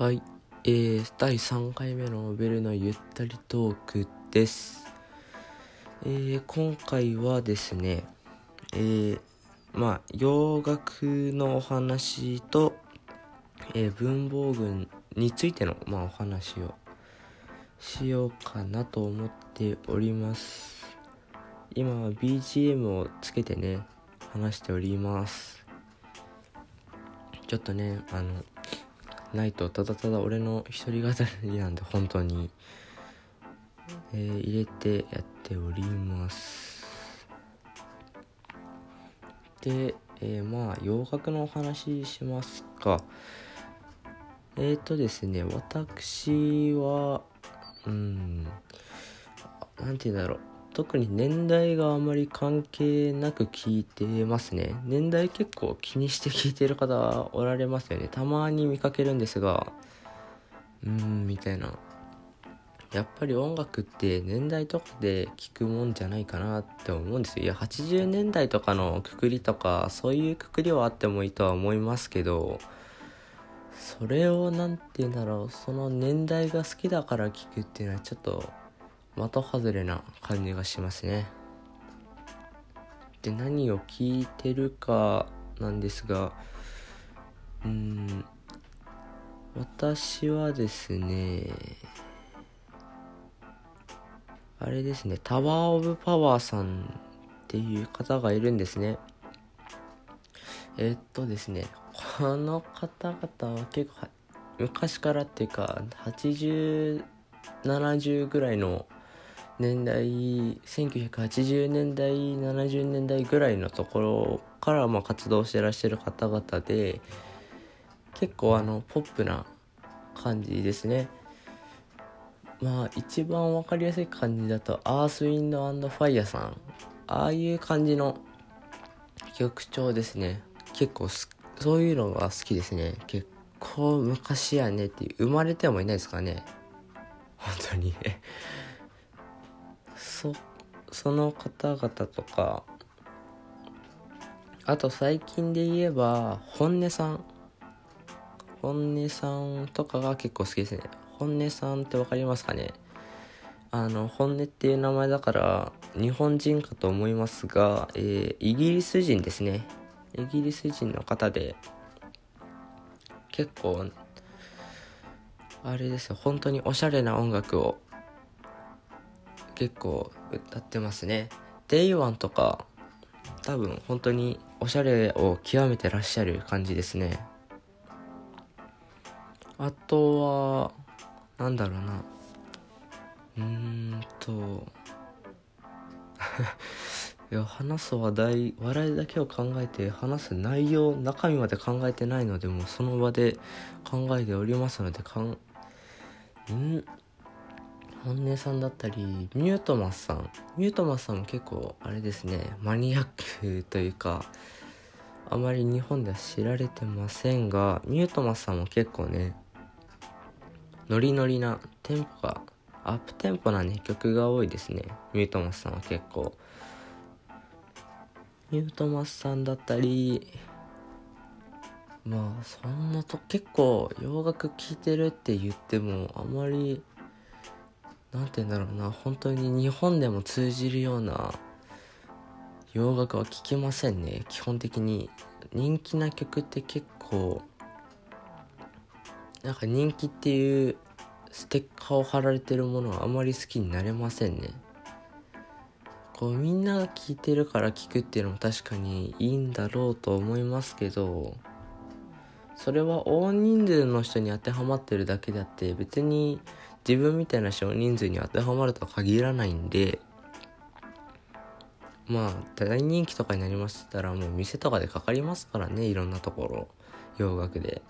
はい、えー、第3回目のベルのゆったりトークです。えー、今回はですね、えー、まあ、洋楽のお話と、えー文房具についての、まあ、お話をしようかなと思っております。今は BGM をつけてね、話しております。ちょっとね、あの、ないとただただ俺の一人語りなんで本当に、えー入れてやっております。で、えーまあ洋楽のお話しますか。えーとですね私はうんなんて言うんだろう。特に年代があまり関係なく聞いてますね。年代結構気にして聞いてる方おられますよね。たまに見かけるんですがうーんみたいな。やっぱり音楽って年代とかで聞くもんじゃないかなって思うんですよ。いや80年代とかのくくりとかそういうくくりはあってもいいとは思いますけどそれを何て言うんだろう。その年代が好きだから聞くっていうのはちょっと的外れな感じがしますね。で何を聞いてるかなんですがうん私はですねあれですねタワー・オブ・パワーさんっていう方がいるんですね。えーっとですねこの方々は結構昔からっていうか8070ぐらいの年代1980年代70年代ぐらいのところからま活動してらっしゃる方々で結構あのポップな感じですね。まあ一番わかりやすい感じだとアースウィンドファイヤーさん。ああいう感じの曲調ですね。結構そういうのが好きですね。結構昔やねっていう生まれてもいないですからね。本当に。そその方々とかあと最近で言えば本音さん。本音さんとかが結構好きですね。本音さんって分かりますかね？あの本音っていう名前だから日本人かと思いますが、えーイギリス人ですね。イギリス人の方で結構あれですよ。本当におしゃれな音楽を結構歌ってますね。Day1 とか多分本当におしゃれを極めてらっしゃる感じですね。あとはなんだろうな。うーんと いや話す話題笑いだけを考えて話す内容中身まで考えてないのでもうその場で考えておりますのでかんん？本音さんだったりミュートマスさん。ミュートマスさんも結構あれですね。マニアックというかあまり日本では知られてませんがミュートマスさんも結構ねノリノリなテンポがアップテンポなね曲が多いですね。ミュートマスさんは結構。ミュートマスさんだったりまあそんなと結構洋楽聴いてるって言ってもあまりなんて言うんだろうな本当に日本でも通じるような洋楽は聴けませんね。基本的に。人気な曲って結構なんか人気っていうステッカーを貼られてるものはあまり好きになれませんね。こうみんなが聴いてるから聴くっていうのも確かにいいんだろうと思いますけどそれは大人数の人に当てはまってるだけであって別に自分みたいな少人数に当てはまるとは限らないんでまあ大人気とかになりましたらもう店とかでかかりますからねいろんなところ洋楽で。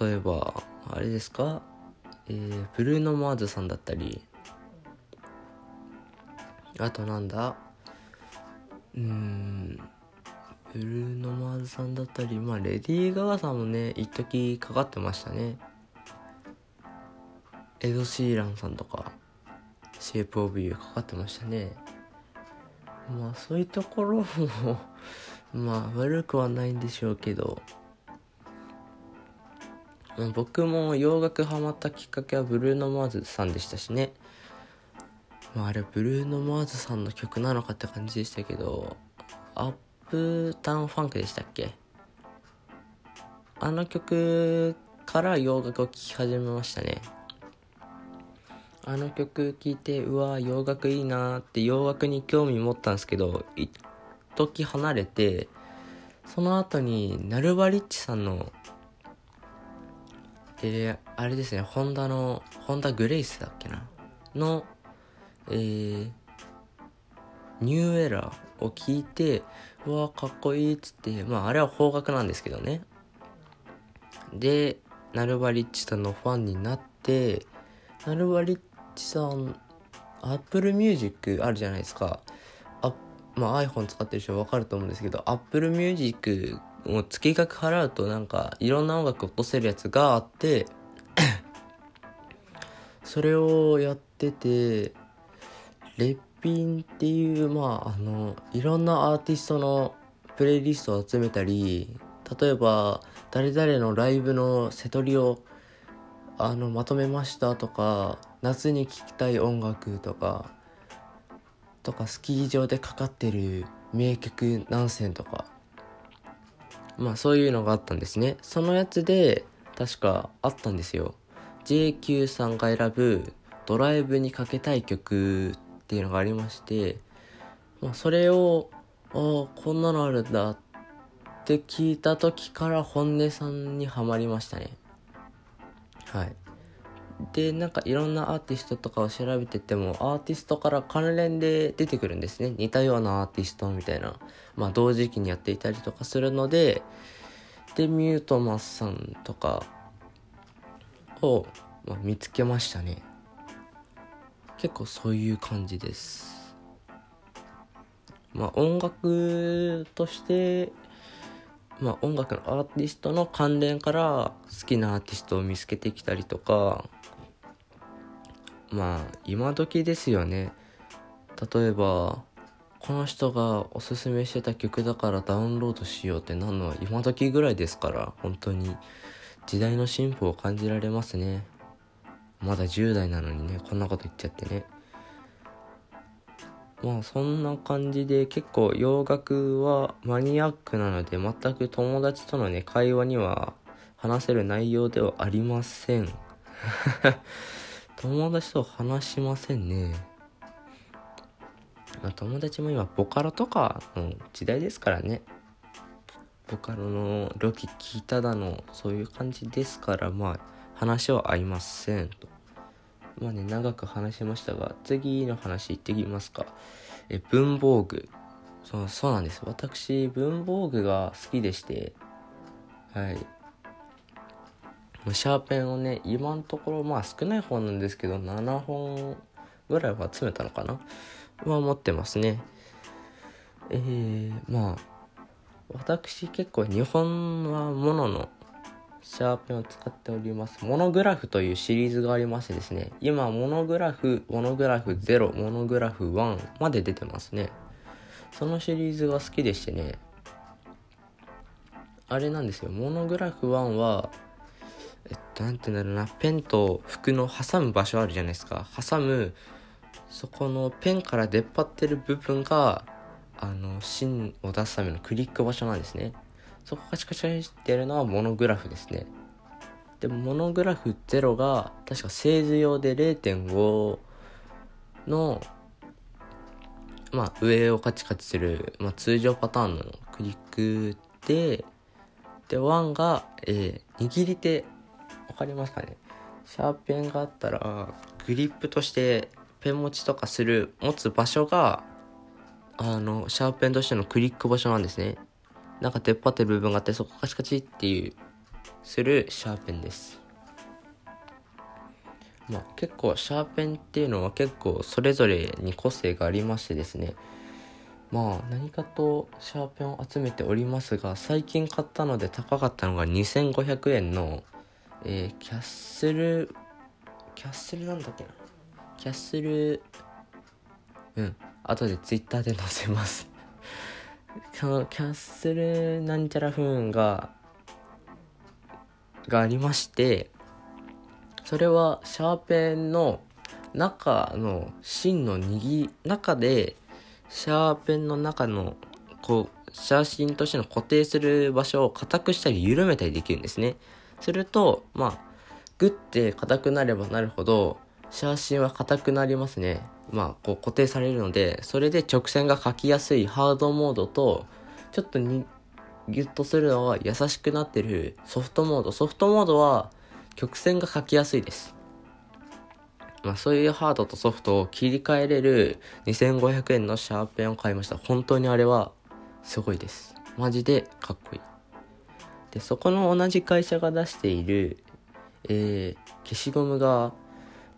例えばあれですか？えー、ブルーノ・マーズさんだったり。あとなんだ？うんブルーノ・マーズさんだったりまあレディー・ガガさんもね一時かかってましたね。エド・シーランさんとかシェイプ・オブ・ユーかかってましたね。まあそういうところも まあ悪くはないんでしょうけど。僕も洋楽ハマったきっかけはブルーノ・マーズさんでしたしね。まああれブルーノ・マーズさんの曲なのかって感じでしたけどアップタウンファンクでしたっけ？あの曲から洋楽を聴き始めましたね。あの曲聴いてうわ洋楽いいなって洋楽に興味持ったんですけど一時離れてその後にナルバリッチさんのえー、あれですね、ホンダの、ホンダグレイスだっけな？の、えー、ニューエラーを聞いて、うわかっこいいっつって、まああれは方角なんですけどね。で、ナルバリッチさんのファンになって、ナルバリッチさん、Apple Music あるじゃないですか。あまあ iPhone 使ってる人はわかると思うんですけど、Apple Music もう月額払うとなんかいろんな音楽落とせるやつがあって それをやっててレッピンっていうまああのいろんなアーティストのプレイリストを集めたり例えば誰々のライブの瀬取りをあのまとめましたとか夏に聴きたい音楽とかとかスキー場でかかってる名曲何選とか。まあそういうのがあったんですね。そのやつで確かあったんですよ。JQ さんが選ぶドライブにかけたい曲っていうのがありまして、まあ、それをああこんなのあるんだって聞いた時から本音さんにはまりましたね。はい。でなんかいろんなアーティストとかを調べててもアーティストから関連で出てくるんですね。似たようなアーティストみたいな。まあ同時期にやっていたりとかするのででミュートマスさんとかを、まあ、見つけましたね。結構そういう感じです。まあ音楽としてまあ音楽のアーティストの関連から好きなアーティストを見つけてきたりとかまあ今時ですよね。例えばこの人がおすすめしてた曲だからダウンロードしようってなるのは今時ぐらいですから本当に時代の進歩を感じられますね。まだ10代なのにねこんなこと言っちゃってね。まあそんな感じで結構洋楽はマニアックなので全く友達とのね会話には話せる内容ではありません 友達と話しませんね。ま、友達も今ボカロとかの時代ですからね。ボカロのロキ聞いただのそういう感じですからまあ話は合いませんと。まあね長く話しましたが次の話いってきますか。え文房具。そうそうなんです。私文房具が好きでしてはい。シャーペンをね今のところまあ少ない方なんですけど7本ぐらいは集めたのかな。は持ってますね。えー、まあ私結構日本はもののシャーペンを使っておりますモノグラフというシリーズがありましてですね今モノグラフモノグラフ0モノグラフ1まで出てますねそのシリーズが好きでしてねあれなんですよモノグラフ1はえっと、なんて言うんだろうな、ペンと服の挟む場所あるじゃないですか。挟む、そこのペンから出っ張ってる部分が、あの、芯を出すためのクリック場所なんですね。そこカチカチってるのはモノグラフですね。で、モノグラフ0が、確か製図用で0.5の、まあ、上をカチカチする、まあ、通常パターンのクリックで、で、1が、えー、握り手分かりますかね？シャーペンがあったらグリップとしてペン持ちとかする持つ場所があのシャーペンとしてのクリック場所なんですねなんか出っ張ってる部分があってそこカチカチっていうするシャーペンです。まあ結構シャーペンっていうのは結構それぞれに個性がありましてですね。まあ何かとシャーペンを集めておりますが最近買ったので高かったのが2500円のえー、キャッスル、キャッスルなんだっけな？キャッスル、うん、後でツイッターで載せます。そのキャッスルなんちゃらフーンが、がありましてそれはシャーペンの中の芯の握り中でシャーペンの中のこう写真としての固定する場所を硬くしたり緩めたりできるんですね。するとまあグッて硬くなればなるほど写真は硬くなりますね。まあこう固定されるのでそれで直線が描きやすいハードモードとちょっとにギュッとするのは優しくなってるソフトモードソフトモードは曲線が描きやすいですまあ、そういうハードとソフトを切り替えれる2500円のシャーペンを買いました。本当にあれはすごいです。マジでかっこいい。で、そこの同じ会社が出している、えー、消しゴムが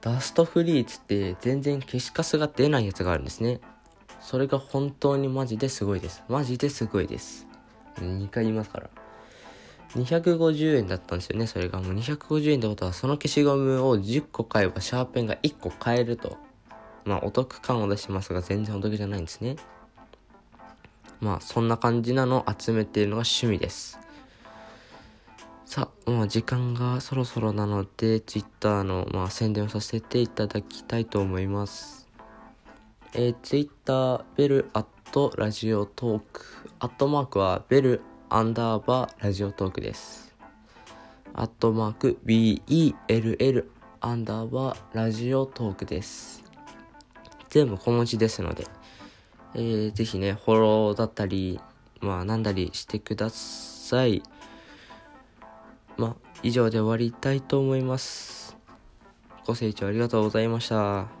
ダストフリーつって全然消しカスが出ないやつがあるんですね。それが本当にマジですごいです。マジですごいです。2回言いますから。250円だったんですよね、それが。もう250円ってことは、その消しゴムを10個買えばシャーペンが1個買えると。まあ、お得感を出してますが、全然お得じゃないんですね。まあ、そんな感じなのを集めているのが趣味です。さあ、もう時間がそろそろなので、Twitter の、まあ、宣伝をさせていただきたいと思います。えー、Twitter、ベルアットラジオトーク、アットマークはベルアンダーバーラジオトークです。アットマーク BELL アンダーバーラジオトークです。全部小文字ですので、えー、ぜひね、フォローだったり、まあ、なんだりしてください。まあ、以上で終わりたいと思います。ご清聴ありがとうございました。